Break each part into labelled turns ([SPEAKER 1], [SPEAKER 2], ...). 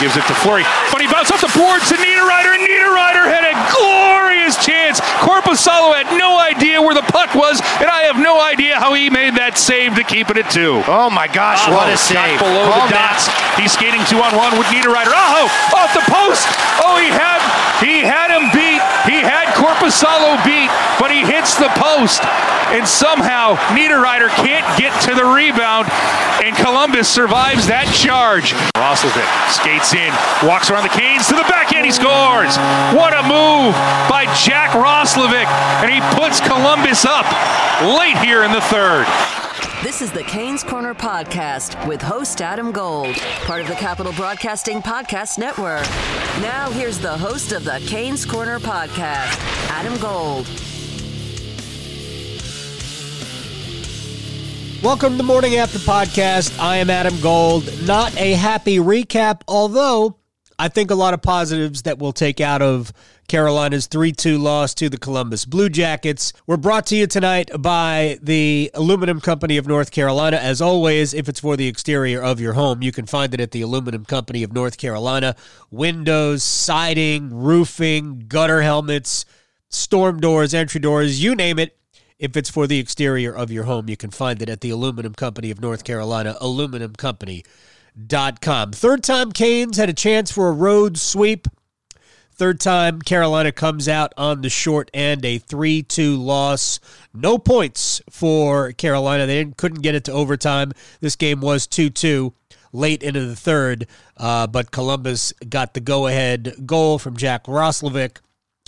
[SPEAKER 1] Gives it to Fleury. Funny bounce off the boards to Niederreiter. Niederreiter had a glorious chance. Korpisalo had no idea where the puck was, and I have no idea how he made that save to keep it at two.
[SPEAKER 2] Oh my gosh,
[SPEAKER 1] Aho
[SPEAKER 2] what a save.
[SPEAKER 1] below
[SPEAKER 2] Call
[SPEAKER 1] the
[SPEAKER 2] that.
[SPEAKER 1] dots. He's skating two on one with Niederreiter. Aho off the post. Oh, he had he had him beat. He had Korpisalo beat, but he hits the post, and somehow Niederreiter can't get to the rebound, and Columbus survives that charge. Roslovic skates in, walks around the Canes to the backhand. He scores. What a move by Jack Roslovic, and he puts Columbus up late here in the third.
[SPEAKER 3] This is the Canes Corner Podcast with host Adam Gold, part of the Capital Broadcasting Podcast Network. Now, here's the host of the Canes Corner Podcast, Adam Gold.
[SPEAKER 4] Welcome to Morning After Podcast. I am Adam Gold. Not a happy recap, although I think a lot of positives that we'll take out of Carolina's 3 2 loss to the Columbus Blue Jackets. We're brought to you tonight by the Aluminum Company of North Carolina. As always, if it's for the exterior of your home, you can find it at the Aluminum Company of North Carolina. Windows, siding, roofing, gutter helmets, storm doors, entry doors, you name it. If it's for the exterior of your home, you can find it at the Aluminum Company of North Carolina, aluminumcompany.com. Third time Canes had a chance for a road sweep. Third time Carolina comes out on the short end, a 3 2 loss. No points for Carolina. They couldn't get it to overtime. This game was 2 2 late into the third, uh, but Columbus got the go ahead goal from Jack Roslovic,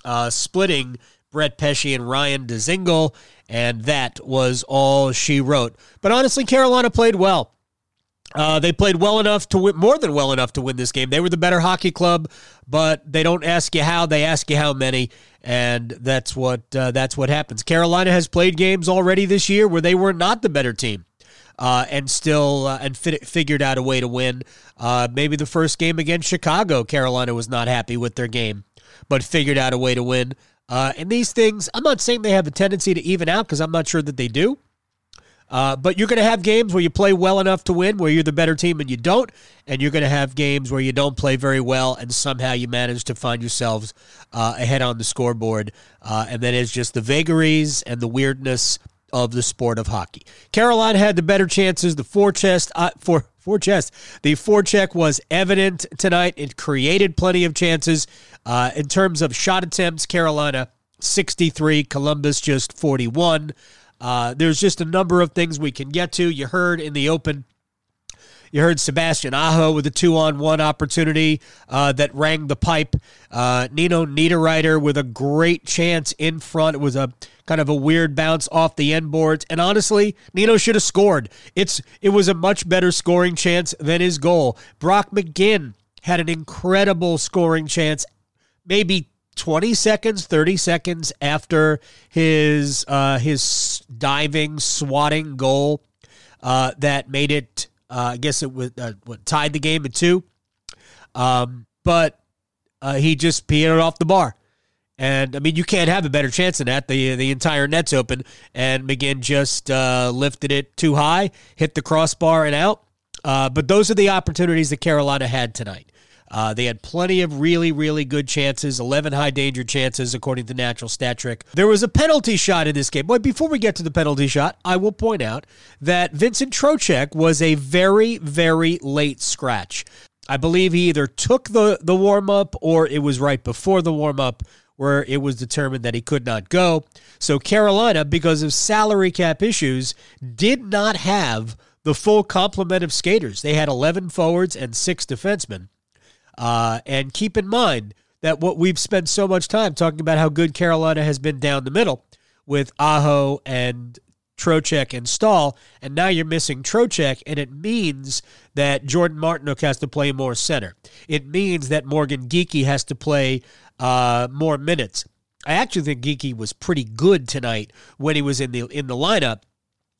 [SPEAKER 4] uh, splitting Brett Pesce and Ryan Dzingel, and that was all she wrote. But honestly, Carolina played well. Uh, they played well enough to win, more than well enough to win this game. They were the better hockey club, but they don't ask you how; they ask you how many, and that's what uh, that's what happens. Carolina has played games already this year where they were not the better team, uh, and still uh, and figured out a way to win. Uh, maybe the first game against Chicago, Carolina was not happy with their game, but figured out a way to win. Uh, and these things, I'm not saying they have a tendency to even out because I'm not sure that they do. Uh, but you're going to have games where you play well enough to win, where you're the better team and you don't, and you're going to have games where you don't play very well and somehow you manage to find yourselves uh, ahead on the scoreboard. Uh, and that is just the vagaries and the weirdness of the sport of hockey. Carolina had the better chances. The four-chest, uh, four, four chest, the forecheck was evident tonight. It created plenty of chances. Uh, in terms of shot attempts, Carolina 63, Columbus just 41. Uh, there's just a number of things we can get to. You heard in the open, you heard Sebastian Aho with a two on one opportunity uh, that rang the pipe. Uh, Nino Niederreiter with a great chance in front. It was a kind of a weird bounce off the end boards. And honestly, Nino should have scored. It's It was a much better scoring chance than his goal. Brock McGinn had an incredible scoring chance, maybe 20 seconds, 30 seconds after his uh, his diving, swatting goal uh, that made it. Uh, I guess it was uh, what tied the game at two. Um, but uh, he just peed it off the bar. And I mean, you can't have a better chance than that. The the entire net's open, and McGinn just uh, lifted it too high, hit the crossbar and out. But those are the opportunities that Carolina had tonight. Uh, they had plenty of really, really good chances, 11 high danger chances, according to Natural Stat Trick. There was a penalty shot in this game. But before we get to the penalty shot, I will point out that Vincent Trocheck was a very, very late scratch. I believe he either took the, the warm up or it was right before the warm up where it was determined that he could not go. So Carolina, because of salary cap issues, did not have the full complement of skaters. They had 11 forwards and six defensemen. Uh, and keep in mind that what we've spent so much time talking about how good Carolina has been down the middle with Aho and Trocheck and Staal, and now you're missing Trocheck, and it means that Jordan Martinook has to play more center. It means that Morgan Geekie has to play uh, more minutes. I actually think Geekie was pretty good tonight when he was in the in the lineup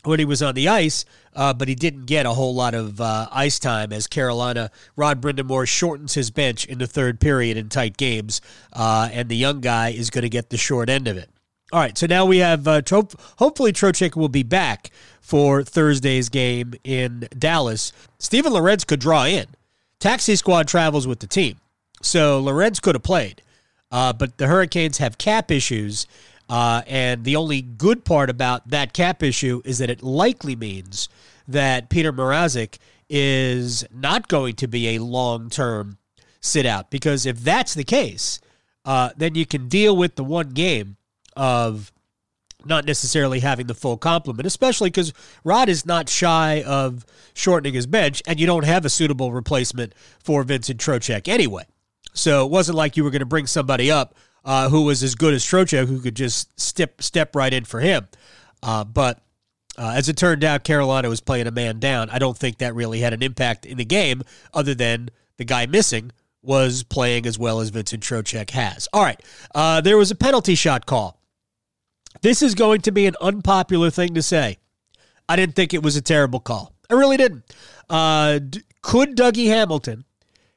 [SPEAKER 4] when he was on the ice, uh, but he didn't get a whole lot of uh, ice time as Carolina, Rod Brind'Amour shortens his bench in the third period in tight games, uh, and the young guy is going to get the short end of it. All right, so now we have, uh, hopefully Trocheck will be back for Thursday's game in Dallas. Steven Lorentz could draw in. Taxi squad travels with the team, so Lorentz could have played. Uh, but the Hurricanes have cap issues, uh, and the only good part about that cap issue is that it likely means that Peter Mrazek is not going to be a long term sit out. Because if that's the case, uh, then you can deal with the one game of not necessarily having the full complement, especially because Rod is not shy of shortening his bench, and you don't have a suitable replacement for Vincent Trocheck anyway. So it wasn't like you were going to bring somebody up uh, who was as good as Trocheck, who could just step step right in for him. Uh, but uh, as it turned out, Carolina was playing a man down. I don't think that really had an impact in the game, other than the guy missing was playing as well as Vincent Trocheck has. All right, uh, there was a penalty shot call. This is going to be an unpopular thing to say. I didn't think it was a terrible call. I really didn't. Uh, could Dougie Hamilton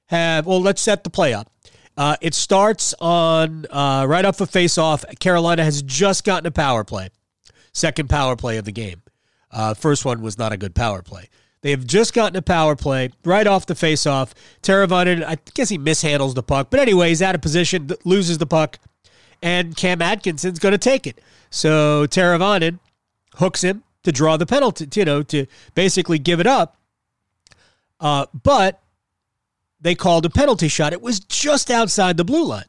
[SPEAKER 4] have? Well, let's set the play up. Uh, it starts on uh, right off the face-off. Carolina has just gotten a power play, second power play of the game. Uh, first one was not a good power play. They have just gotten a power play right off the face-off. Teravainen, I guess he mishandles the puck, but anyway, he's out of position, loses the puck, and Cam Atkinson's going to take it. So Teravainen hooks him to draw the penalty, you know, to basically give it up. Uh, but they called a penalty shot. It was just outside the blue line.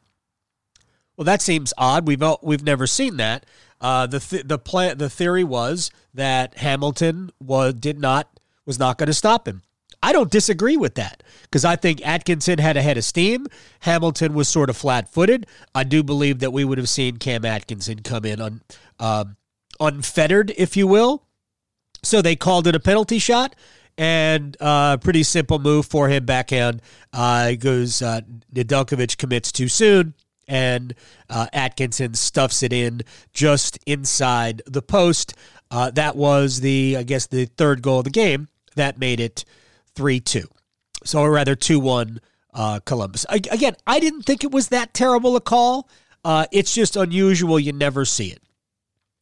[SPEAKER 4] Well, that seems odd. We've we've never seen that. Uh, the th- the the theory was that Hamilton was did not was not going to stop him. I don't disagree with that because I think Atkinson had a head of steam. Hamilton was sort of flat footed. I do believe that we would have seen Cam Atkinson come in on um, unfettered, if you will. So they called it a penalty shot and uh, pretty simple move for him backhand. Uh, goes uh, Nedeljkovic commits too soon, and uh, Atkinson stuffs it in just inside the post. Uh, that was the, I guess, the third goal of the game that made it three two. So, or rather, two one uh, Columbus. I, again, I didn't think it was that terrible a call. Uh, it's just unusual. You never see it.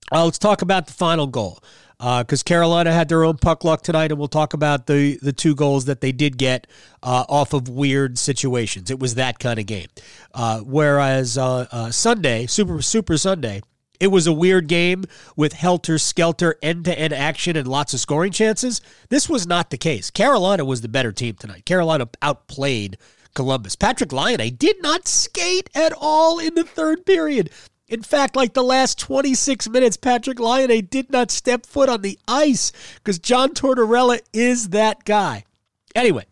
[SPEAKER 4] Uh, let's talk about the final goal because uh, Carolina had their own puck luck tonight, and we'll talk about the the two goals that they did get uh, off of weird situations. It was that kind of game. Uh, whereas uh, uh, Sunday, Super Super Sunday, it was a weird game with helter skelter, end to end action, and lots of scoring chances. This was not the case. Carolina was the better team tonight. Carolina outplayed Columbus. Patrick Lyon, Laine did not skate at all in the third period. In fact, like the last 26 minutes, Patrick Laine did not step foot on the ice because John Tortorella is that guy. Anyway,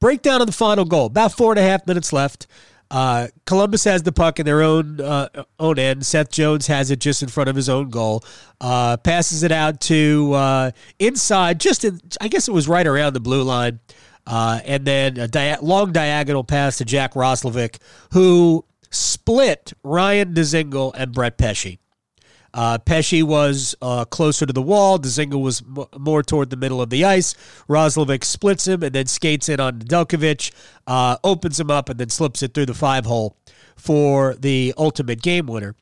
[SPEAKER 4] breakdown of the final goal. About four and a half minutes left. Uh, Columbus has the puck in their own uh, own end. Seth Jones has it just in front of his own goal. Uh, passes it out to uh, inside, just in, I guess it was right around the blue line. Uh, and then a dia- long diagonal pass to Jack Roslovic, who split Ryan Dzingel and Brett Pesce. Uh, Pesce was uh, closer to the wall. Dzingel was m- more toward the middle of the ice. Roslovic splits him and then skates in on Nedeljkovic, uh, opens him up, and then slips it through the five hole for the ultimate game winner.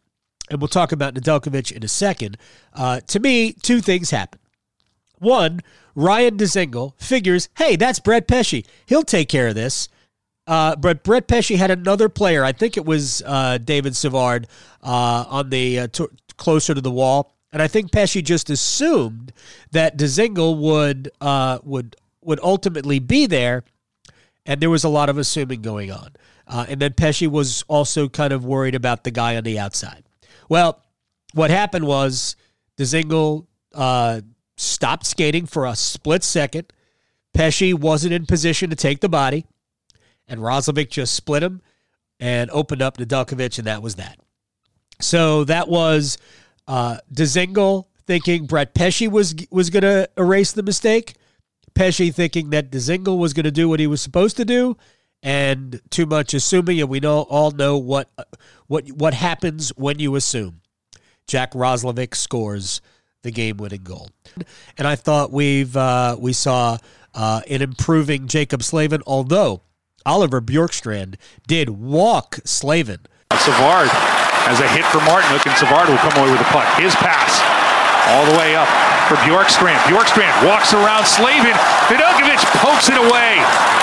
[SPEAKER 4] And we'll talk about Nedeljkovic in a second. Uh, to me, two things happen. One, Ryan Dzingel figures, hey, that's Brett Pesce. He'll take care of this. Uh, but Brett Pesce had another player. I think it was uh, David Savard uh, on the uh, t- closer to the wall, and I think Pesce just assumed that Dzingel would uh, would would ultimately be there, and there was a lot of assuming going on. Uh, and then Pesce was also kind of worried about the guy on the outside. Well, what happened was Dzingel stopped skating for a split second. Pesce wasn't in position to take the body and Roslovic just split him and opened up Nedeljkovic, and that was that. So that was uh, Dzingel thinking Brett Pesce was was going to erase the mistake. Pesce thinking that Dzingel was going to do what he was supposed to do, and too much assuming, and we know all know what what what happens when you assume. Jack Roslovic scores the game-winning goal, and I thought we've uh, we saw uh, an improving Jacob Slavin, although Oliver Bjorkstrand did walk Slavin.
[SPEAKER 1] Savard has a hit for Martinook, and Savard will come away with the puck. His pass all the way up for Bjorkstrand. Bjorkstrand walks around Slavin. Nedeljkovic pokes it away.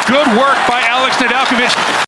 [SPEAKER 1] Good work by Alex Nedeljkovic.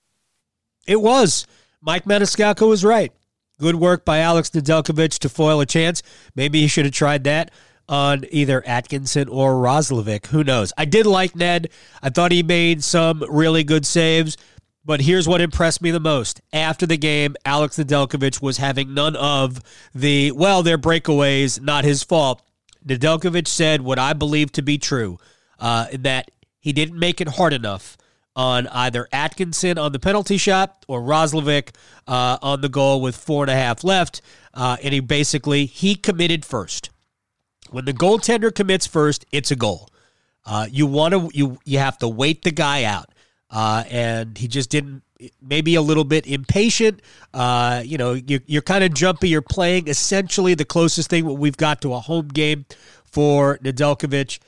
[SPEAKER 4] It was. Mike Maniscalco was right. Good work by Alex Nedeljkovic to foil a chance. Maybe he should have tried that on either Atkinson or Roslovic. Who knows? I did like Ned. I thought he made some really good saves. But here's what impressed me the most. After the game, Alex Nedeljkovic was having none of the, well, their breakaways, not his fault. Nedeljkovic said what I believe to be true, uh, that he didn't make it hard enough on either Atkinson on the penalty shot or Roslovic uh, on the goal with four and a half left. Uh, and he basically, he committed first. When the goaltender commits first, it's a goal. Uh, you want to you you have to wait the guy out, uh, and he just didn't. Maybe a little bit impatient. Uh, you know, you, you're kind of jumpy. You're playing essentially the closest thing we've got to a home game for Nedeljkovic,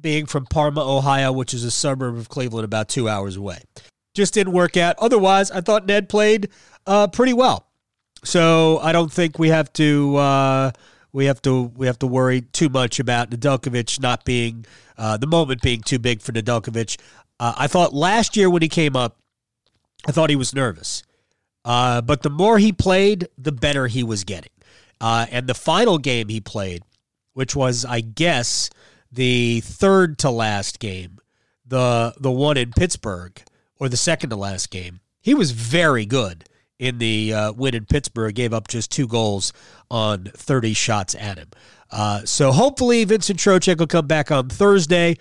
[SPEAKER 4] being from Parma, Ohio, which is a suburb of Cleveland, about two hours away. Just didn't work out. Otherwise, I thought Ned played uh, pretty well. So I don't think we have to uh, we have to we have to worry too much about Nedeljkovic not being uh, the moment being too big for Nedeljkovic. Uh, I thought last year when he came up, I thought he was nervous, uh, but the more he played, the better he was getting. Uh, and the final game he played, which was I guess the third to last game, the the one in Pittsburgh, or the second to last game, he was very good in the uh, win in Pittsburgh. Gave up just two goals on 30 shots at him. Uh, so hopefully Vincent Trocheck will come back on Thursday.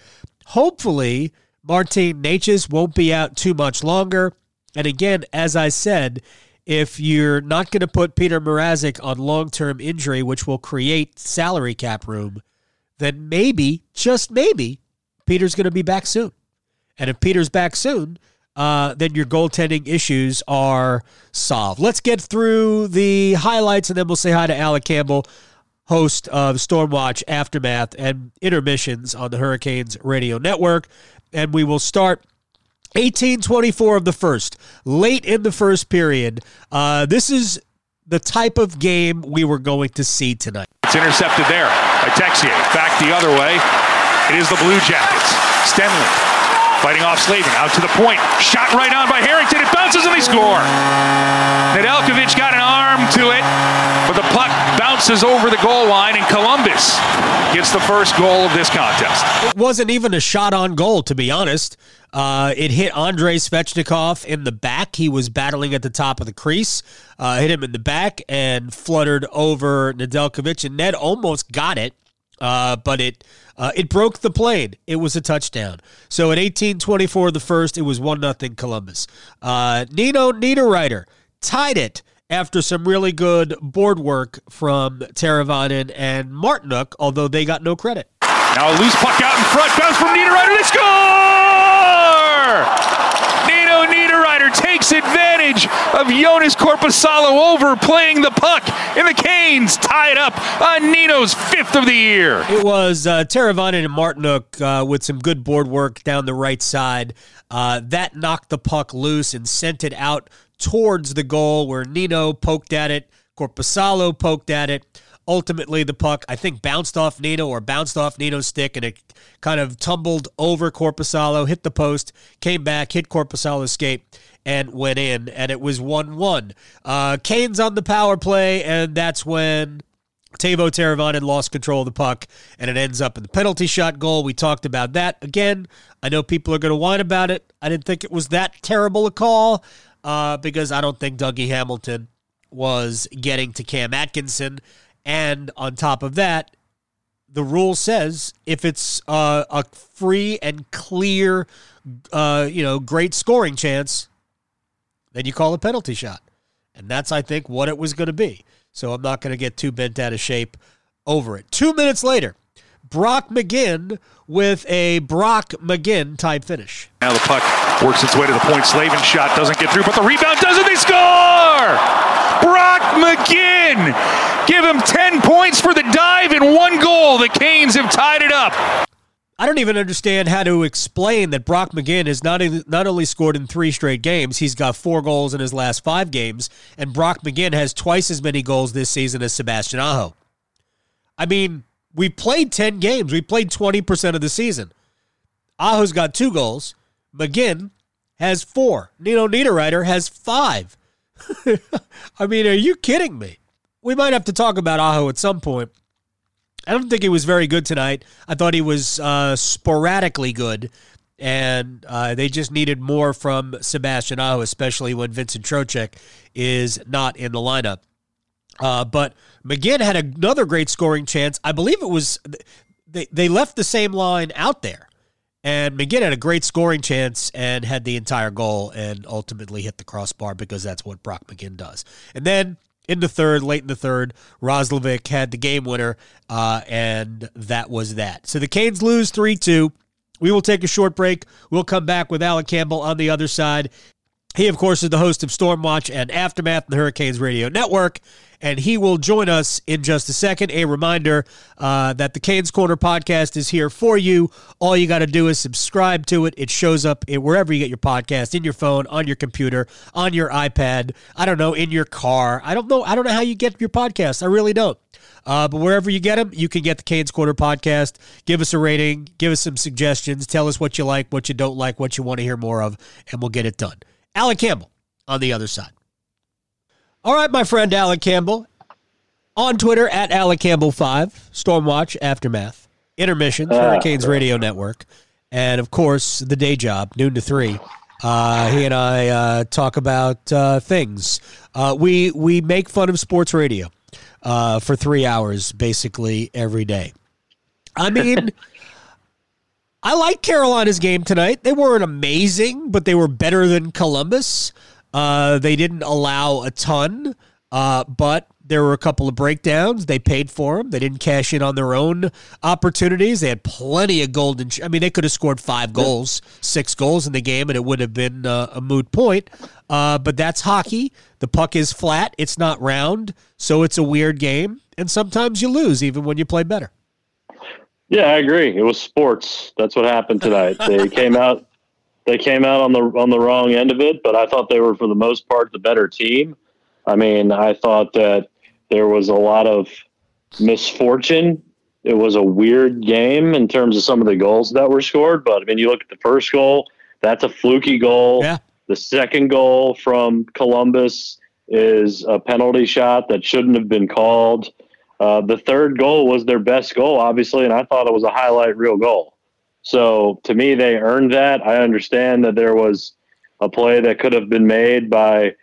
[SPEAKER 4] Hopefully Martin Necas won't be out too much longer. And again, as I said, if you're not going to put Peter Mrazek on long-term injury, which will create salary cap room, then maybe, just maybe, Peter's going to be back soon. And if Peter's back soon, uh, then your goaltending issues are solved. Let's get through the highlights and then we'll say hi to Alec Campbell, host of Stormwatch Aftermath and Intermissions on the Hurricanes Radio Network. And we will start 1824 of the first, late in the first period. Uh, this is the type of game we were going to see tonight.
[SPEAKER 1] It's intercepted there by Texier. Back the other way. It is the Blue Jackets. Stenlund Fighting off Slavin, out to the point. Shot right on by Harrington. It bounces and they score. Nedeljkovic got an arm to it, but the puck bounces over the goal line, and Columbus gets the first goal of this contest.
[SPEAKER 4] It wasn't even a shot on goal, to be honest. Uh, it hit Andrei Svechnikov in the back. He was battling at the top of the crease, uh, hit him in the back, and fluttered over Nedeljkovic, and Ned almost got it, uh, but it uh, it broke the plane. It was a touchdown. So at 18-24 the first, it was 1 nothing Columbus. Uh, Nino Niederreiter tied it after some really good board work from Teravainen and Martinook, although they got no credit.
[SPEAKER 1] Now a loose puck out in front, bounce from Niederreiter, they score! Nino Niederreiter takes advantage of Joonas Korpisalo overplaying the puck, and the Canes tie it up on Nino's fifth of the year.
[SPEAKER 4] It was uh, Teravainen and Martinook uh, with some good board work down the right side. Uh, that knocked the puck loose and sent it out towards the goal where Nino poked at it, Korpisalo poked at it ultimately the puck I think bounced off Nino or bounced off Nino's stick and it kind of tumbled over Korpisalo, hit the post, came back, hit Korpisalo's skate, and went in, and it was 1 1. Uh, Canes on the power play, and that's when Teuvo Teravainen lost control of the puck, and it ends up in the penalty shot goal. We talked about that. Again, I know people are going to whine about it. I didn't think it was that terrible a call uh, because I don't think Dougie Hamilton was getting to Cam Atkinson. And on top of that, the rule says if it's uh, a free and clear, uh, you know, great scoring chance, then you call a penalty shot. And that's, I think, what it was going to be. So I'm not going to get too bent out of shape over it. Two minutes later, Brock McGinn with a Brock McGinn type finish.
[SPEAKER 1] Now the puck works its way to the point. Slavin shot doesn't get through, but the rebound does it. They score! McGinn! Give him 10 points for the dive and one goal. The Canes have tied it up.
[SPEAKER 4] I don't even understand how to explain that Brock McGinn has not not only scored in three straight games, he's got four goals in his last five games, and Brock McGinn has twice as many goals this season as Sebastian Aho. I mean, we played 10 games. We played 20% of the season. Aho's got two goals. McGinn has four. Nino Niederreiter has five. I mean, are you kidding me? We might have to talk about Aho at some point. I don't think he was very good tonight. I thought he was uh, sporadically good, and uh, they just needed more from Sebastian Aho, especially when Vincent Trocheck is not in the lineup. Uh, but McGinn had another great scoring chance. I believe it was they, they left the same line out there. And McGinn had a great scoring chance and had the entire goal and ultimately hit the crossbar because that's what Brock McGinn does. And then in the third, late in the third, Roslovic had the game winner, uh, and that was that. So the Canes lose 3 2. We will take a short break. We'll come back with Alec Campbell on the other side. He, of course, is the host of Stormwatch and Aftermath, the Hurricanes Radio Network and he will join us in just a second. A reminder uh, that the Canes Corner podcast is here for you. All you got to do is subscribe to it. It shows up wherever you get your podcast in your phone, on your computer, on your iPad. I don't know, in your car. I don't know. I don't know how you get your podcast. I really don't. Uh, but wherever you get them, you can get the Canes Corner podcast. Give us a rating. Give us some suggestions. Tell us what you like, what you don't like, what you want to hear more of, and we'll get it done. Alec Campbell on the other side. All right, my friend Alec Campbell. On Twitter at Alec Campbell5, Stormwatch, Aftermath, Intermissions, uh, Hurricanes Radio Network, and of course, the day job, noon to three. Uh, he and I uh, talk about uh, things. Uh, we we make fun of sports radio uh, for three hours, basically every day. I mean, I like Carolina's game tonight. They weren't amazing, but they were better than Columbus. Uh, they didn't allow a ton, uh, but there were a couple of breakdowns. They paid for them. They didn't cash in on their own opportunities. They had plenty of golden. I mean, they could have scored five goals, six goals in the game, and it would have been uh, a moot point. Uh, but that's hockey. The puck is flat. It's not round, so it's a weird game. And sometimes you lose, even when you play better.
[SPEAKER 2] Yeah, I agree. It was sports. That's what happened tonight. They came out they came out on the on the wrong end of it, but I thought they were for the most part the better team. I mean, I thought that there was a lot of misfortune. It was a weird game in terms of some of the goals that were scored, but I mean, you look at the first goal, that's a fluky goal.
[SPEAKER 4] Yeah.
[SPEAKER 2] The second goal from Columbus is a penalty shot that shouldn't have been called. Uh, the third goal was their best goal, obviously, and I thought it was a highlight reel goal. So to me, they earned that. I understand that there was a play that could have been made by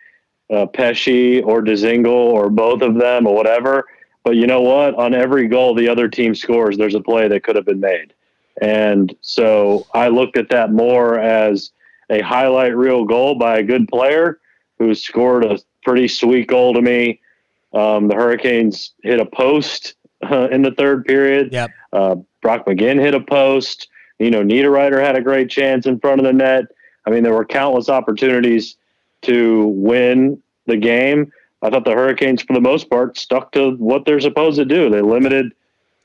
[SPEAKER 2] uh, Pesce or Dzingel or both of them or whatever. But you know what? On every goal the other team scores, there's a play that could have been made. And so I looked at that more as a highlight reel goal by a good player who scored a pretty sweet goal to me. Um, the Hurricanes hit a post uh, in the third period.
[SPEAKER 4] Yep.
[SPEAKER 2] Uh, Brock McGinn hit a post. You know, Niederreiter had a great chance in front of the net. I mean, there were countless opportunities to win the game. I thought the Hurricanes, for the most part, stuck to what they're supposed to do. They limited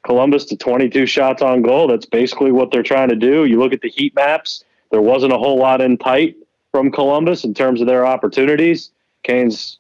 [SPEAKER 2] Columbus to 22 shots on goal. That's basically what they're trying to do. You look at the heat maps, there wasn't a whole lot in tight from Columbus in terms of their opportunities. Canes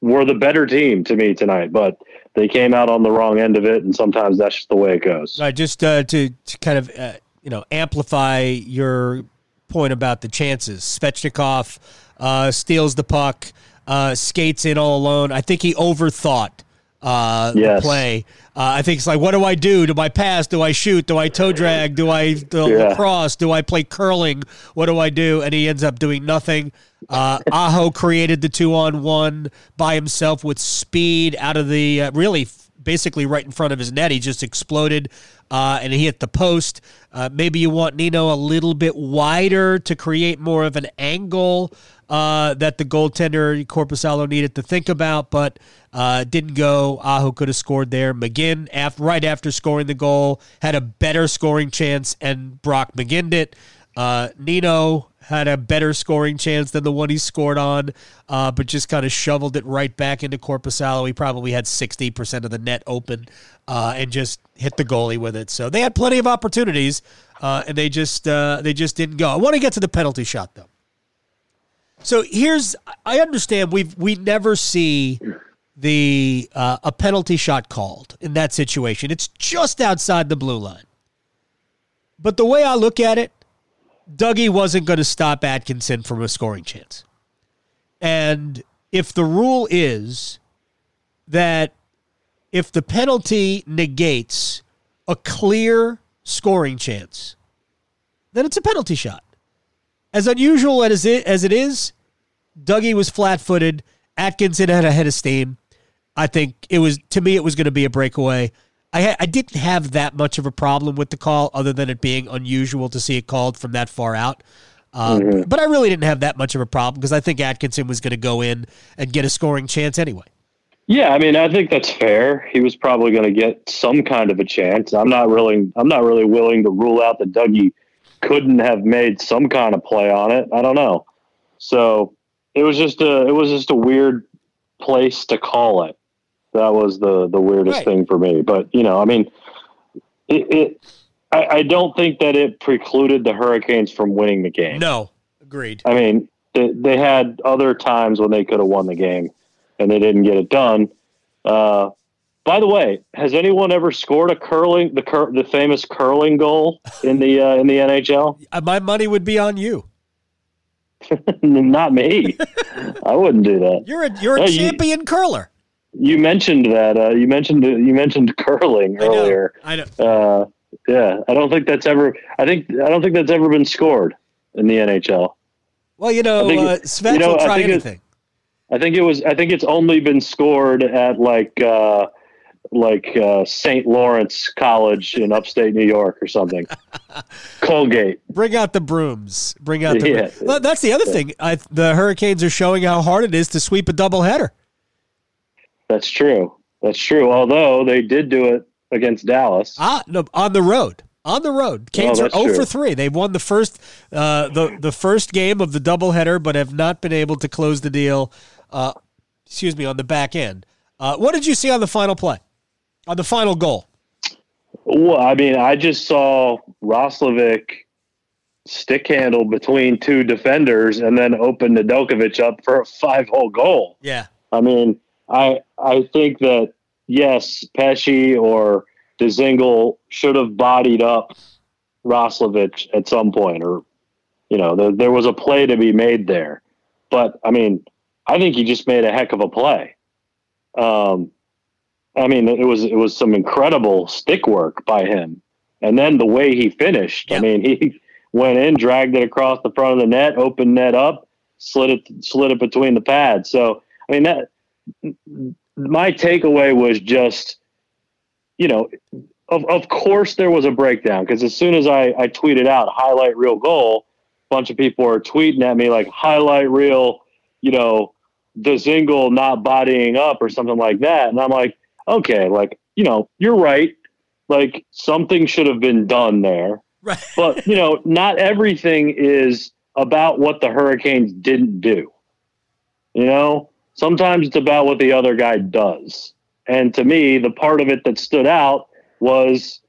[SPEAKER 2] were the better team to me tonight, but they came out on the wrong end of it, and sometimes that's just the way it goes.
[SPEAKER 4] Right, just uh, to, to kind of uh, you know, amplify your point about the chances. Svechnikov uh, steals the puck, uh, skates in all alone. I think he overthought uh, yes. play. Uh, I think it's like, what do I do? Do I pass? Do I shoot? Do I toe drag? Do I do yeah. lacrosse? Do I play curling? What do I do? And he ends up doing nothing. Uh, Aho created the two on one by himself with speed out of the uh, really basically right in front of his net. He just exploded uh, and he hit the post. Uh, maybe you want Nino a little bit wider to create more of an angle uh, that the goaltender Korpisalo needed to think about, but uh, didn't go. Aho could have scored there. McGinn, right after scoring the goal, had a better scoring chance, and Brock McGinn it. Uh, Nino had a better scoring chance than the one he scored on, uh, but just kind of shoveled it right back into Korpisalo. He probably had 60% of the net open uh, and just hit the goalie with it. So they had plenty of opportunities, uh, and they just uh, they just didn't go. I want to get to the penalty shot though. So here's I understand we we never see the uh, a penalty shot called in that situation. It's just outside the blue line. But the way I look at it, Dougie wasn't going to stop Atkinson from a scoring chance. And if the rule is that if the penalty negates a clear scoring chance, then it's a penalty shot. As unusual as it, as it is, Dougie was flat footed. Atkinson had a head of steam. I think it was, to me, it was going to be a breakaway. I, I didn't have that much of a problem with the call, other than it being unusual to see it called from that far out. Um, mm-hmm. But I really didn't have that much of a problem because I think Atkinson was going to go in and get a scoring chance anyway.
[SPEAKER 2] Yeah, I mean, I think that's fair. He was probably going to get some kind of a chance. I'm not really, I'm not really willing to rule out that Dougie couldn't have made some kind of play on it. I don't know. So it was just a, it was just a weird place to call it. That was the the weirdest right. thing for me. But you know, I mean, it. it I, I, don't think that it precluded the Hurricanes from winning the game.
[SPEAKER 4] No, agreed.
[SPEAKER 2] I mean, they, they had other times when they could have won the game, and they didn't get it done. Uh, by the way, has anyone ever scored a curling the cur- the famous curling goal in the uh, in the NHL?
[SPEAKER 4] My money would be on you.
[SPEAKER 2] Not me. I wouldn't do that.
[SPEAKER 4] You're a you're a champion you, curler
[SPEAKER 2] you mentioned that uh, you mentioned you mentioned curling earlier.
[SPEAKER 4] I know.
[SPEAKER 2] I know. Uh, yeah, I don't think that's ever. I think I don't think that's ever been scored in the NHL.
[SPEAKER 4] Well, you know, think, uh, you know, will try I anything. It,
[SPEAKER 2] I think it was. I think it's only been scored at like uh, like uh, St. Lawrence College in upstate New York or something. Colgate.
[SPEAKER 4] Bring out the brooms. Bring out the. Yeah. Well, that's the other yeah. thing. I, the Hurricanes are showing how hard it is to sweep a doubleheader.
[SPEAKER 2] That's true. That's true. Although they did do it against Dallas.
[SPEAKER 4] Ah, no, on the road. On the road, Canes oh, are 0 true. for 3. They've won the first uh, the the first game of the doubleheader, but have not been able to close the deal. Uh, excuse me, on the back end. Uh, what did you see on the final play, on the final goal?
[SPEAKER 2] Well, I mean, I just saw Roslovic stick handle between two defenders and then open Nedeljkovic up for a five hole goal.
[SPEAKER 4] Yeah.
[SPEAKER 2] I mean, I I think that yes, Pesce or Dzingel should have bodied up Roslovic at some point, or you know, there, there was a play to be made there. But I mean, I think he just made a heck of a play. Um, I mean, it was it was some incredible stick work by him, and then the way he finished. I mean, he went in, dragged it across the front of the net, opened net up, slid it slid it between the pads. So I mean that my takeaway was just, you know, of, of course there was a breakdown because as soon as I, I tweeted out highlight reel goal, a bunch of people were tweeting at me like highlight reel, you know, Dzingel not bodying up or something like that. And I'm like, okay, like, you know, you're right. Like something should have been done there. Right. but, you know, not everything is about what the Hurricanes didn't do. You know, Sometimes it's about what the other guy does. And to me, the part of it that stood out was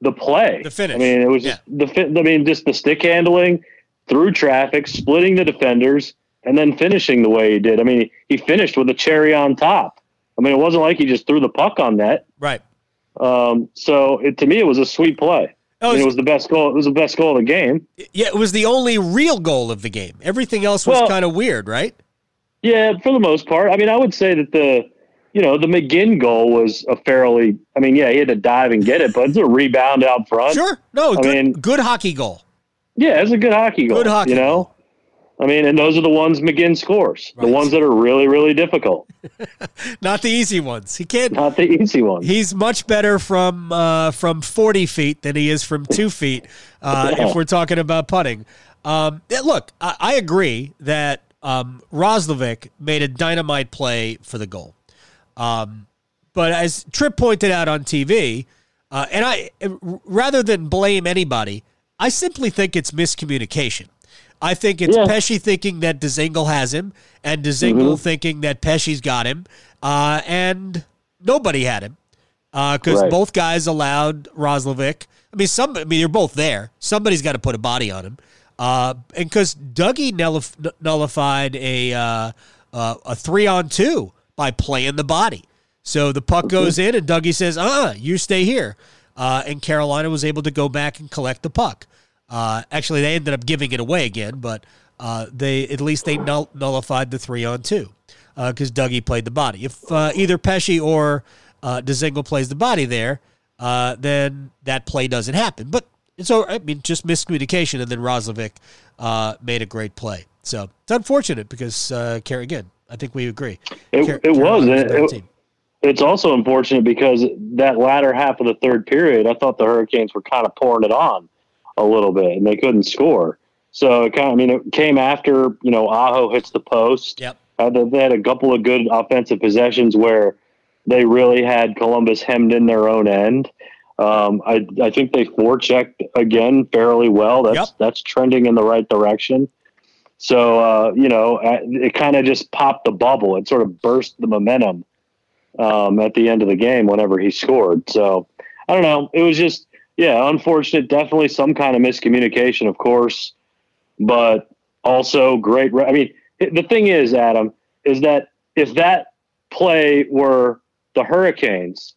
[SPEAKER 2] the play.
[SPEAKER 4] The finish.
[SPEAKER 2] I mean, it was yeah. just the I mean, just the stick handling through traffic, splitting the defenders, and then finishing the way he did. I mean, he finished with a cherry on top. I mean, it wasn't like he just threw the puck on net.
[SPEAKER 4] Right.
[SPEAKER 2] Um, so it, to me, it was a sweet play. Oh, I mean, it was the best goal. It was the best goal of the game.
[SPEAKER 4] Yeah, it was the only real goal of the game. Everything else was well, kind of weird, right?
[SPEAKER 2] Yeah, for the most part. I mean, I would say that the, you know, the McGinn goal was a fairly. I mean, yeah, he had to dive and get it, but it's a rebound out front.
[SPEAKER 4] Sure, no, I good, mean, good hockey goal.
[SPEAKER 2] Yeah, it's a good hockey goal. Good hockey. You know, I mean, and those are the ones McGinn scores,
[SPEAKER 4] Right.
[SPEAKER 2] the ones that are really, really difficult,
[SPEAKER 4] Not the easy ones. He can't.
[SPEAKER 2] not the easy ones.
[SPEAKER 4] He's much better from uh, from 40 feet than he is from two feet. Uh,
[SPEAKER 2] Yeah.
[SPEAKER 4] If we're talking about putting, um, look, I, I agree that um, Roslovic made a dynamite play for the goal. Um, but as Tripp pointed out on TV, uh, and I rather than blame anybody, I simply think it's miscommunication. I think it's
[SPEAKER 2] Yeah.
[SPEAKER 4] Pesce thinking that Dzingel has him, and Dzingel thinking that Pesce's got him, uh, and nobody had him because
[SPEAKER 2] Right.
[SPEAKER 4] both guys allowed Roslovic. I mean, some. I mean, you're both there. Somebody's got to put a body on him, uh, and because Dougie nullif- nullified a uh, uh, a three on two by playing the body. So the puck goes in, and Dougie says, "Uh, you stay here," uh, and Carolina was able to go back and collect the puck. Uh, actually, they ended up giving it away again, but uh, they at least they null- nullified the three on two because Dougie played the body. If uh, either Pesce or uh, Dzingel plays the body there, uh, then that play doesn't happen. But it's all, I mean, just miscommunication, and then Roslovic uh, made a great play. So it's unfortunate because, uh, Car- again, I think we agree.
[SPEAKER 2] It-
[SPEAKER 4] Car-
[SPEAKER 2] it was. It- it- It's also unfortunate because that latter half of the third period, I thought the Hurricanes were kind of pouring it on a little bit, and they couldn't score. So it kind of, I mean, it came after you know Aho hits the post.
[SPEAKER 4] Yep.
[SPEAKER 2] Uh, they had a couple of good offensive possessions where they really had Columbus hemmed in their own end. Um, I I think they forechecked again fairly well. That's
[SPEAKER 4] Yep.
[SPEAKER 2] that's trending in the right direction. So uh, you know, uh, it kind of just popped the bubble. It sort of burst the momentum um, at the end of the game whenever he scored. So I don't know. It was just yeah, unfortunate. Definitely some kind of miscommunication, of course, but also great. re- I mean, the thing is, Adam, is that if that play were the Hurricanes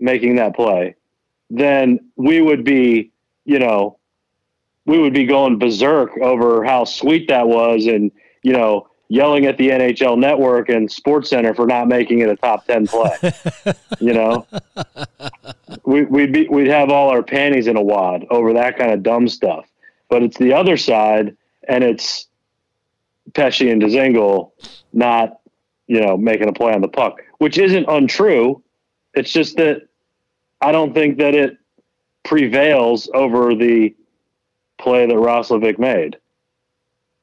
[SPEAKER 2] making that play, then we would be, you know, we would be going berserk over how sweet that was and, you know, yelling at the NHL network and Sports Center for not making it a top 10 play. you know, we, we'd be, we'd have all our panties in a wad over that kind of dumb stuff, but it's the other side and it's Pesce and Dzingel not, you know, making a play on the puck, which isn't untrue. It's just that I don't think that it prevails over the play that Roslovic made.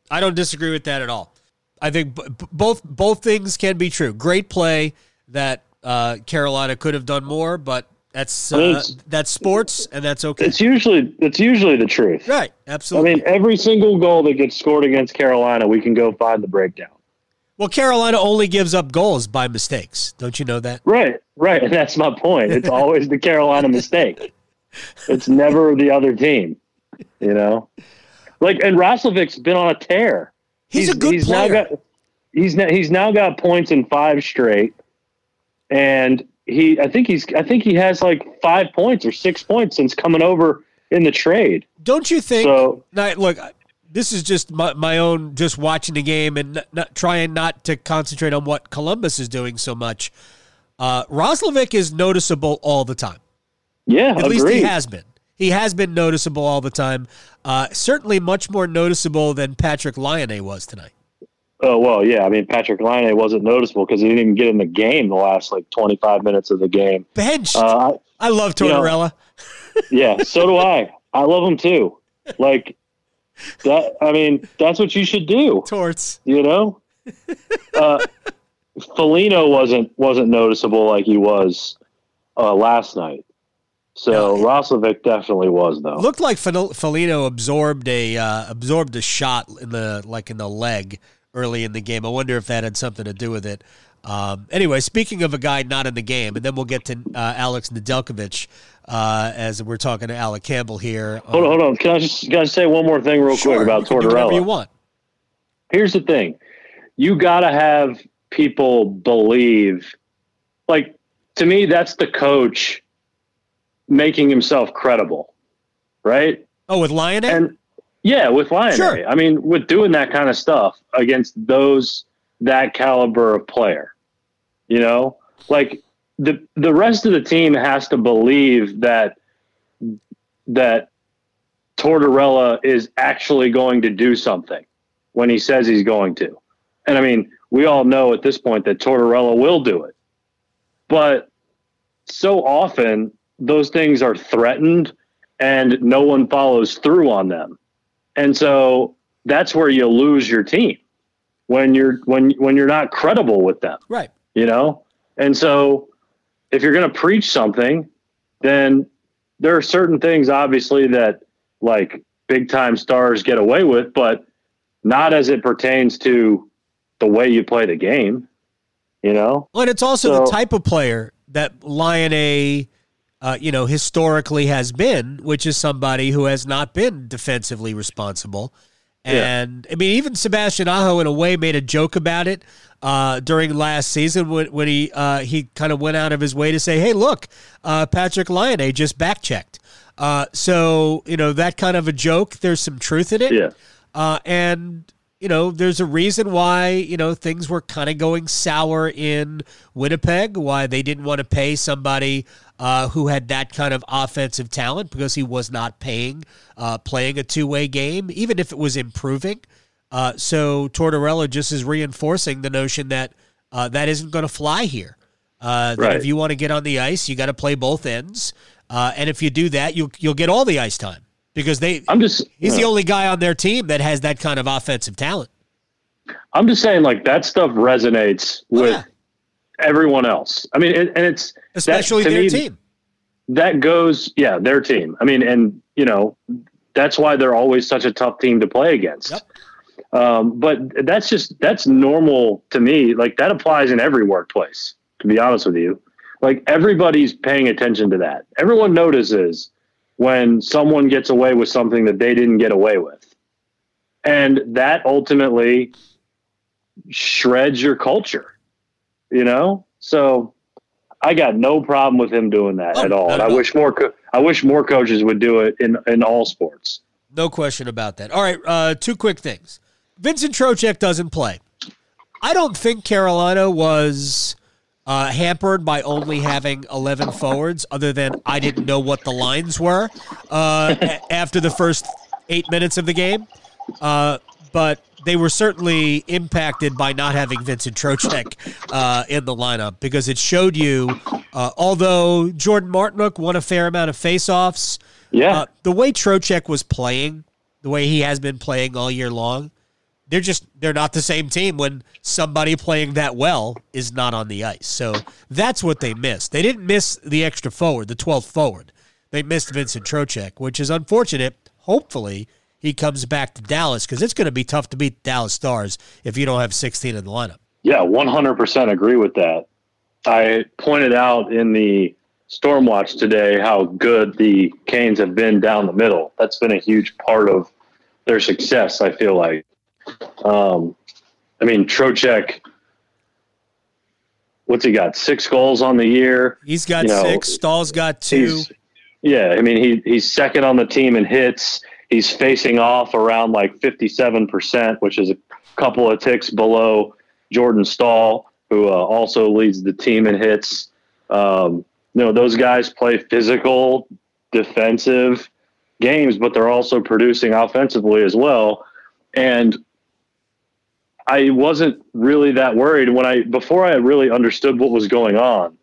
[SPEAKER 4] I don't disagree with that at all. I think b- both both things can be true. Great play that uh, Carolina could have done more, but that's uh, that's sports, and that's okay.
[SPEAKER 2] It's usually it's usually the truth.
[SPEAKER 4] Right, Absolutely.
[SPEAKER 2] I mean, every single goal that gets scored against Carolina, we can go find the breakdown.
[SPEAKER 4] Well, Carolina only gives up goals by mistakes. Don't you know that?
[SPEAKER 2] Right, right. And that's my point. It's always the Carolina mistake. It's never the other team. You know, like and Roslovic's been on a tear.
[SPEAKER 4] He's, a good
[SPEAKER 2] he's
[SPEAKER 4] player.
[SPEAKER 2] Now got, he's now, he's now got points in five straight, and he I think he's I think he has like five points or six points since coming over in the trade.
[SPEAKER 4] Don't you think?
[SPEAKER 2] So
[SPEAKER 4] Now, look, this is just my, my own, just watching the game and not, not trying not to concentrate on what Columbus is doing so much. Uh, Roslovic is noticeable all the time.
[SPEAKER 2] yeah,
[SPEAKER 4] At least he has been. He has been noticeable all the time. Uh, certainly much more noticeable than Patrick Laine was tonight.
[SPEAKER 2] Oh well, yeah. I mean, Patrick Laine wasn't noticeable because he didn't even get in the game the last like twenty five minutes of the game.
[SPEAKER 4] Benched.
[SPEAKER 2] Uh, I-
[SPEAKER 4] love
[SPEAKER 2] you know- yeah, so do I. I love him too. Like that. I mean, that's what you should do.
[SPEAKER 4] Torts.
[SPEAKER 2] You know, uh, Foligno wasn't wasn't noticeable like he was uh, last night. So
[SPEAKER 4] No.
[SPEAKER 2] Roslovic definitely was though.
[SPEAKER 4] Looked like Fel- Foligno absorbed a uh, absorbed a shot in the like in the leg early in the game. I wonder if that had something to do with it. Um, anyway, speaking of a guy not in the game, and then we'll get to uh, Alex Nedeljkovic uh, as we're talking to Alec Campbell here.
[SPEAKER 2] hold on, hold on. Can I just can I say one more thing real
[SPEAKER 4] Sure,
[SPEAKER 2] quick about
[SPEAKER 4] you can do whatever you
[SPEAKER 2] Tortorella?
[SPEAKER 4] want.
[SPEAKER 2] here's the thing you got to have people believe like to me that's the coach making himself credible right
[SPEAKER 4] Oh, with Laine?
[SPEAKER 2] and yeah with Laine
[SPEAKER 4] Sure.
[SPEAKER 2] i mean with doing that kind of stuff against those that caliber of player you know like the the rest of the team has to believe that that Tortorella is actually going to do something when he says he's going to. And I mean, we all know at this point that Tortorella will do it. But so often those things are threatened and no one follows through on them. And so that's where you lose your team when you're when when you're not credible with them.
[SPEAKER 4] Right.
[SPEAKER 2] You know? And so if you're going to preach something, then there are certain things obviously that like big time stars get away with, but not as it pertains to the way you play the game. You know?
[SPEAKER 4] Well, and it's also so, the type of player that Laine uh, you know, historically has been, which is somebody who has not been defensively responsible. And yeah. I mean, even Sebastian Aho, in a way, made a joke about it uh, during last season when, when he uh, he kind of went out of his way to say, "Hey, look, uh, Patrik Laine just back checked." Uh, so you know that kind of a joke. There's some truth in it.
[SPEAKER 2] Yeah.
[SPEAKER 4] Uh, and you know, there's a reason why, you know, things were kind of going sour in Winnipeg, why they didn't want to pay somebody uh, who had that kind of offensive talent because he was not paying, uh, playing a two way game, even if it was improving. Uh, so Tortorella just is reinforcing the notion that uh, that isn't going to fly here. Uh, that
[SPEAKER 2] right.
[SPEAKER 4] if you want to get on the ice, you got to play both ends. Uh, and if you do that, you, you'll get all the ice time because they.
[SPEAKER 2] I'm just.
[SPEAKER 4] He's the only guy on their team that has that kind of offensive talent.
[SPEAKER 2] I'm just saying, like that stuff resonates oh, with yeah. everyone else. I mean, and, and it's
[SPEAKER 4] especially that, their me, team.
[SPEAKER 2] That goes, yeah, their team. I mean, and you know, that's why they're always such a tough team to play against. Yep. Um, but that's just that's normal to me. Like that applies in every workplace. To be honest with you, like everybody's paying attention to that. Everyone notices when someone gets away with something that they didn't get away with. And that ultimately shreds your culture, you know? So I got no problem with him doing that oh, at all. And I wish more, co- I wish more coaches would do it in, in all sports.
[SPEAKER 4] No question about that. All right. Uh, two quick things. Vincent Trocheck doesn't play. I don't think Carolina was uh, hampered by only having 11 forwards, other than I didn't know what the lines were uh, after the first eight minutes of the game. Uh, but they were certainly impacted by not having Vincent Trocheck uh, in the lineup because it showed you, uh, although Jordan Martinook won a fair amount of faceoffs,
[SPEAKER 2] yeah. Uh,
[SPEAKER 4] the way Trocheck was playing, the way he has been playing all year long, they're just they're not the same team when somebody playing that well is not on the ice. So that's what they missed. They didn't miss the extra forward, the 12th forward. They missed Vincent Trocheck, which is unfortunate. Hopefully, he comes back to Dallas because it's going to be tough to beat Dallas Stars if you don't have 16 in the lineup.
[SPEAKER 2] Yeah, 100% agree with that. I pointed out in the Stormwatch today how good the Canes have been down the middle. That's been a huge part of their success, I feel like. Um, I mean, Trocheck, what's he got? Six goals on the year.
[SPEAKER 4] He's got you know, six. Staal's got two.
[SPEAKER 2] Yeah, I mean, he he's second on the team in hits. He's facing off around like fifty-seven percent, which is a couple of ticks below Jordan Staal, who uh, also leads the team in hits. Um, you know, those guys play physical, defensive games, but they're also producing offensively as well. And I wasn't really that worried when I before I really understood what was going on.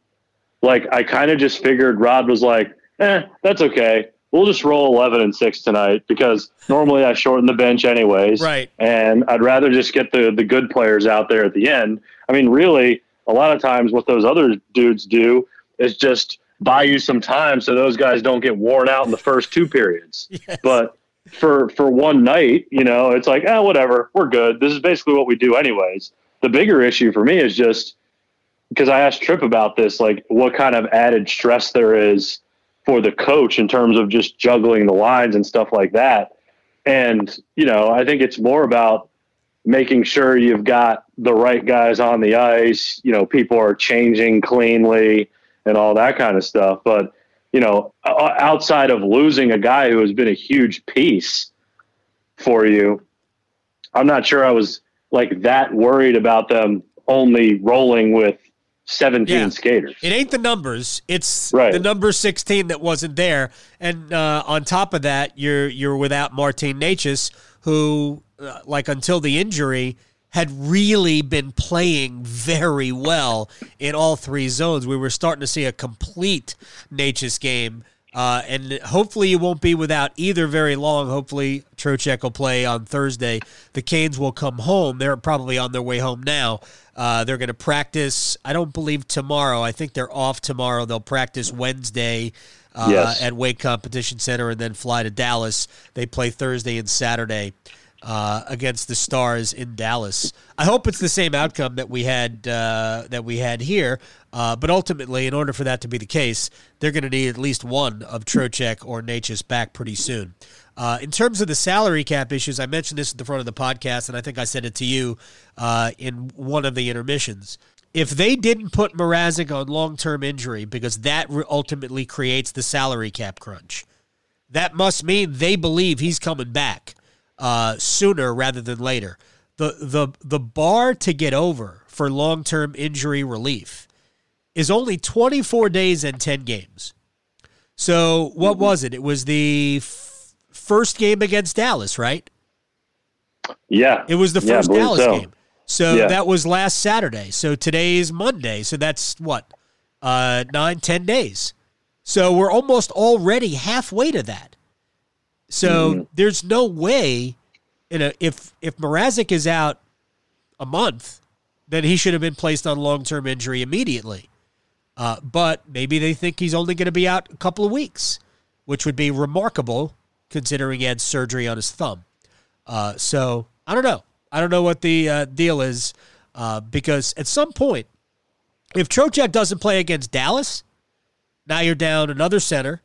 [SPEAKER 2] Like I kind of just figured Rod was like, "Eh, that's okay. We'll just roll 11 and 6 tonight because normally I shorten the bench anyways.
[SPEAKER 4] Right.
[SPEAKER 2] And I'd rather just get the the good players out there at the end. I mean, really, a lot of times what those other dudes do is just buy you some time so those guys don't get worn out in the first two periods. Yes. But for for one night, you know, it's like, ah, eh, whatever, we're good. This is basically what we do anyways. The bigger issue for me is just because I asked Trip about this, like what kind of added stress there is for the coach in terms of just juggling the lines and stuff like that. And, you know, I think it's more about making sure you've got the right guys on the ice, you know, people are changing cleanly and all that kind of stuff. But you know, outside of losing a guy who has been a huge piece for you, I'm not sure I was like that worried about them only rolling with 17 yeah. skaters.
[SPEAKER 4] It ain't the numbers; it's
[SPEAKER 2] right.
[SPEAKER 4] the number 16 that wasn't there. And uh, on top of that, you're you're without Martin Necas, who, uh, like until the injury, had really been playing very well in all three zones. We were starting to see a complete Necas game. Uh, and hopefully you won't be without either very long. Hopefully Trocheck will play on Thursday. The Canes will come home. They're probably on their way home now. Uh, they're going to practice. I don't believe tomorrow. I think they're off tomorrow. They'll practice Wednesday uh, yes. at Wake Competition Center and then fly to Dallas. They play Thursday and Saturday uh, against the Stars in Dallas. I hope it's the same outcome that we had uh, that we had here. Uh, but ultimately, in order for that to be the case, they're going to need at least one of Trocheck or Necas back pretty soon. Uh, in terms of the salary cap issues, I mentioned this at the front of the podcast, and I think I said it to you uh, in one of the intermissions. If they didn't put Mrazek on long term injury because that ultimately creates the salary cap crunch, that must mean they believe he's coming back uh, sooner rather than later. The, the, the bar to get over for long term injury relief is only 24 days and 10 games. So, what was it? It was the f- first game against Dallas, right?
[SPEAKER 2] Yeah.
[SPEAKER 4] It was the first yeah, Dallas so. game. So, yeah. that was last Saturday. So, today is Monday. So, that's what? Uh, nine, ten days. So, we're almost already halfway to that. So mm-hmm. there's no way, you know, if if Mrazek is out a month, then he should have been placed on long term injury immediately. Uh, but maybe they think he's only going to be out a couple of weeks, which would be remarkable considering he had surgery on his thumb. Uh, so I don't know. I don't know what the uh, deal is uh, because at some point, if Trocheck doesn't play against Dallas, now you're down another center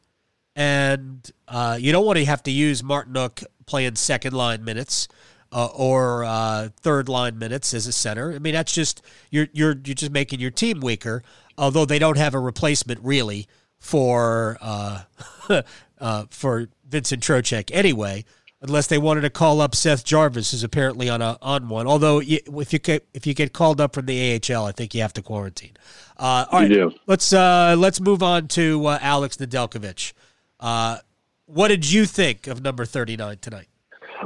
[SPEAKER 4] and uh, you don't want to have to use Martinook playing second line minutes uh, or uh, third line minutes as a center. I mean, that's just you're you're you're just making your team weaker. Although they don't have a replacement really for uh, uh, for Vincent Trocheck anyway, unless they wanted to call up Seth Jarvis, who's apparently on a on one. Although if you get, if you get called up from the AHL, I think you have to quarantine. Uh, all right, let's uh, let's move on to uh, Alex Nedeljkovic. Uh, what did you think of number 39 tonight?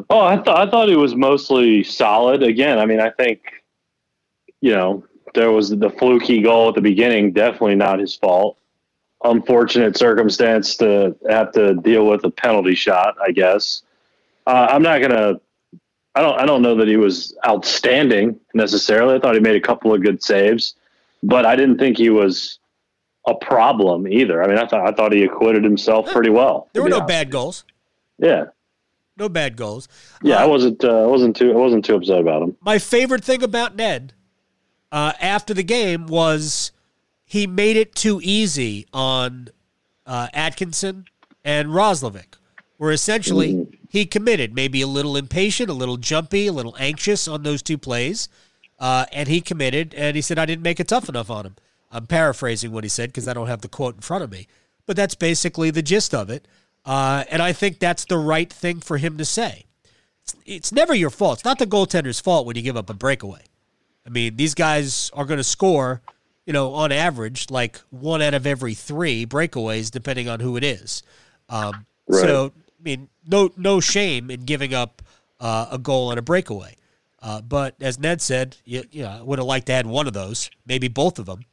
[SPEAKER 2] Oh, I thought I thought it was mostly solid. Again, I mean, I think you know there was the fluky goal at the beginning. Definitely not his fault. Unfortunate circumstance to have to deal with a penalty shot. I guess uh, I'm not gonna. I don't. I don't know that he was outstanding necessarily. I thought he made a couple of good saves, but I didn't think he was a problem either. I mean, I thought I thought he acquitted himself pretty well.
[SPEAKER 4] There were no bad goals.
[SPEAKER 2] Yeah,
[SPEAKER 4] no bad goals.
[SPEAKER 2] Yeah, uh, I wasn't. Uh, I wasn't too. I wasn't too upset about him.
[SPEAKER 4] My favorite thing about Ned uh, after the game was he made it too easy on uh, Atkinson and Roslovic, where essentially mm. he committed, maybe a little impatient, a little jumpy, a little anxious on those two plays, uh, and he committed, and he said I didn't make it tough enough on him. I'm paraphrasing what he said because I don't have the quote in front of me, but that's basically the gist of it. Uh, and I think that's the right thing for him to say. It's, it's never your fault. It's not the goaltender's fault when you give up a breakaway. I mean, these guys are going to score, you know, on average, like one out of every three breakaways, depending on who it is. Um, right. So, I mean, no, no shame in giving up uh, a goal on a breakaway. Uh, but as Ned said, you, you know, I would have liked to add one of those, maybe both of them.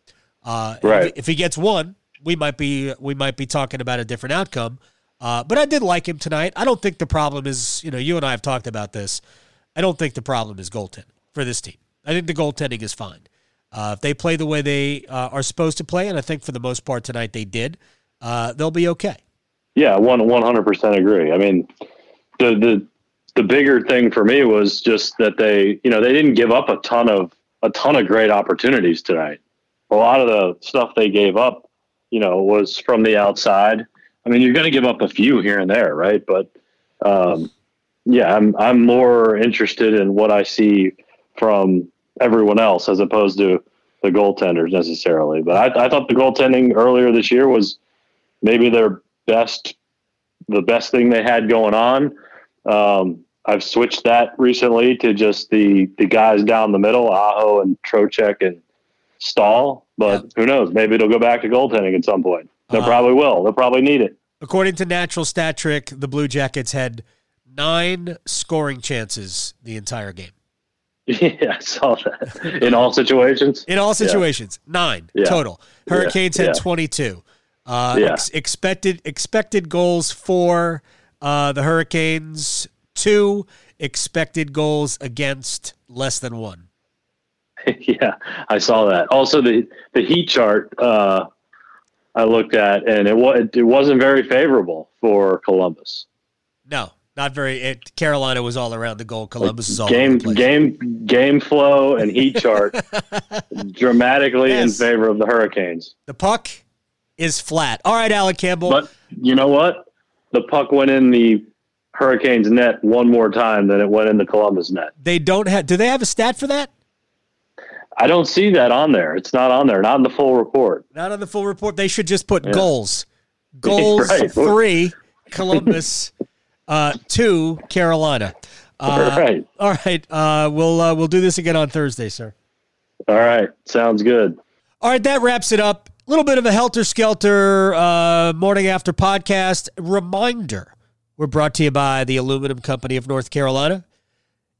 [SPEAKER 4] Uh, right. If, if, he gets one, we might be we might be talking about a different outcome. Uh, but I did like him tonight. I don't think the problem is you know you and I have talked about this. I don't think the problem is goaltending for this team. I think the goaltending is fine. Uh, if they play the way they uh, are supposed to play, and I think for the most part tonight they did, uh, they'll be okay.
[SPEAKER 2] Yeah, one one hundred percent agree. I mean, the the the bigger thing for me was just that they you know they didn't give up a ton of a ton of great opportunities tonight a lot of the stuff they gave up, you know, was from the outside. I mean, you're going to give up a few here and there, right? But um, yeah, I'm I'm more interested in what I see from everyone else as opposed to the goaltenders necessarily. But I, I thought the goaltending earlier this year was maybe their best, the best thing they had going on. Um, I've switched that recently to just the the guys down the middle, Aho and Trocheck and Staal, but who knows? Maybe it'll go back to goaltending at some point. They uh, probably will. They'll probably need it.
[SPEAKER 4] According to Natural Stat Trick, the Blue Jackets had nine scoring chances the entire game.
[SPEAKER 2] Yeah, I saw that. In all situations?
[SPEAKER 4] In all situations, nine
[SPEAKER 2] Yeah.
[SPEAKER 4] total. Hurricanes
[SPEAKER 2] Yeah.
[SPEAKER 4] had
[SPEAKER 2] Yeah.
[SPEAKER 4] 22. Uh,
[SPEAKER 2] Yeah.
[SPEAKER 4] ex- expected expected goals for uh, the Hurricanes two. Expected goals against less than one.
[SPEAKER 2] yeah, I saw that. Also, the the heat chart uh, I looked at, and it was it wasn't very favorable for Columbus.
[SPEAKER 4] No, not very. It, Carolina was all around the goal. Columbus is all
[SPEAKER 2] game
[SPEAKER 4] the
[SPEAKER 2] game game flow and heat chart dramatically in favor of the Hurricanes.
[SPEAKER 4] The puck is flat. All right, Alec Campbell.
[SPEAKER 2] But you know what? The puck went in the Hurricanes net one more time than it went in the Columbus net.
[SPEAKER 4] they don't have. Do they have a stat for that?
[SPEAKER 2] I don't see that on there. It's not on there. Not in the full report.
[SPEAKER 4] Not on the full report. They should just put goals. Goals
[SPEAKER 2] Right.
[SPEAKER 4] three, Columbus, uh, two, Carolina. Uh,
[SPEAKER 2] right.
[SPEAKER 4] All right. Uh, we'll uh, we'll do this again on Thursday, sir.
[SPEAKER 2] All right. Sounds good.
[SPEAKER 4] All right, that wraps it up. A little bit of a helter skelter uh, morning after podcast reminder. We're brought to you by the Aluminum Company of North Carolina.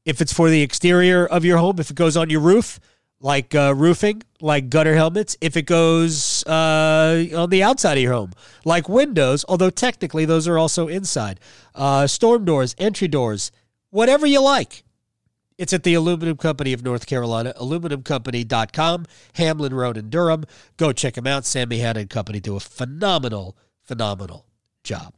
[SPEAKER 4] If it's for the exterior of your home, if it goes on your roof, like uh, roofing, like gutter helmets, if it goes uh, on the outside of your home, like windows, although technically those are also inside, uh, storm doors, entry doors, whatever you like. It's at the Aluminum Company of North Carolina, aluminumcompany.com, Hamlin Road in Durham. Go check them out. Sammy Hanna Company do a phenomenal, phenomenal job.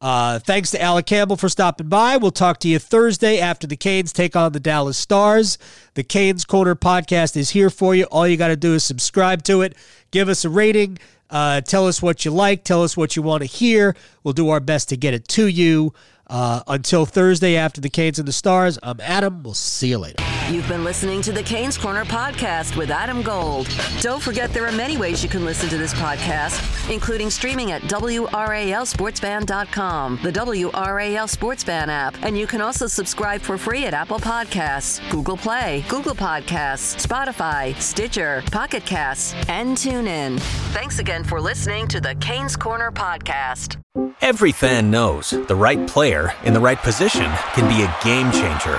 [SPEAKER 4] Uh, thanks to Alec Campbell for stopping by. We'll talk to you Thursday after the Canes take on the Dallas Stars. The Canes Corner podcast is here for you. All you got to do is subscribe to it, give us a rating, uh, tell us what you like, tell us what you want to hear. We'll do our best to get it to you. Uh, until Thursday after the Canes and the Stars, I'm Adam. We'll see you later.
[SPEAKER 3] You've been listening to the Canes Corner podcast with Adam Gold. Don't forget there are many ways you can listen to this podcast, including streaming at WRALSportsFan.com, the WRAL SportsFan app, and you can also subscribe for free at Apple Podcasts, Google Play, Google Podcasts, Spotify, Stitcher, Pocket Casts, and TuneIn. Thanks again for listening to the Canes Corner podcast.
[SPEAKER 5] Every fan knows the right player in the right position can be a game changer.